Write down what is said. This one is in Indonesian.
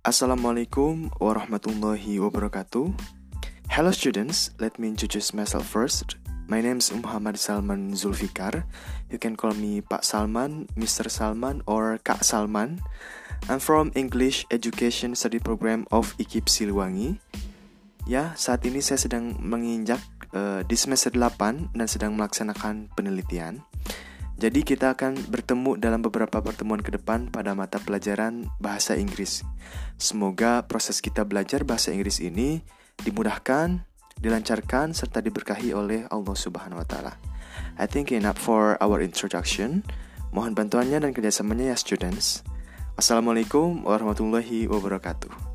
Assalamualaikum warahmatullahi wabarakatuh. Hello students, let me introduce myself first. My name is Muhammad Salman Zulfikar. You can call me Pak Salman, Mr. Salman, or Kak Salman. I'm from English Education Study Program of IKIP Siliwangi. Ya, saat ini saya sedang menginjak uh, di semester 8 dan sedang melaksanakan penelitian. Jadi kita akan bertemu dalam beberapa pertemuan ke depan pada mata pelajaran bahasa Inggris. Semoga proses kita belajar bahasa Inggris ini dimudahkan, dilancarkan serta diberkahi oleh Allah Subhanahu wa taala. I think enough for our introduction. Mohon bantuannya dan kerjasamanya ya students. Assalamualaikum warahmatullahi wabarakatuh.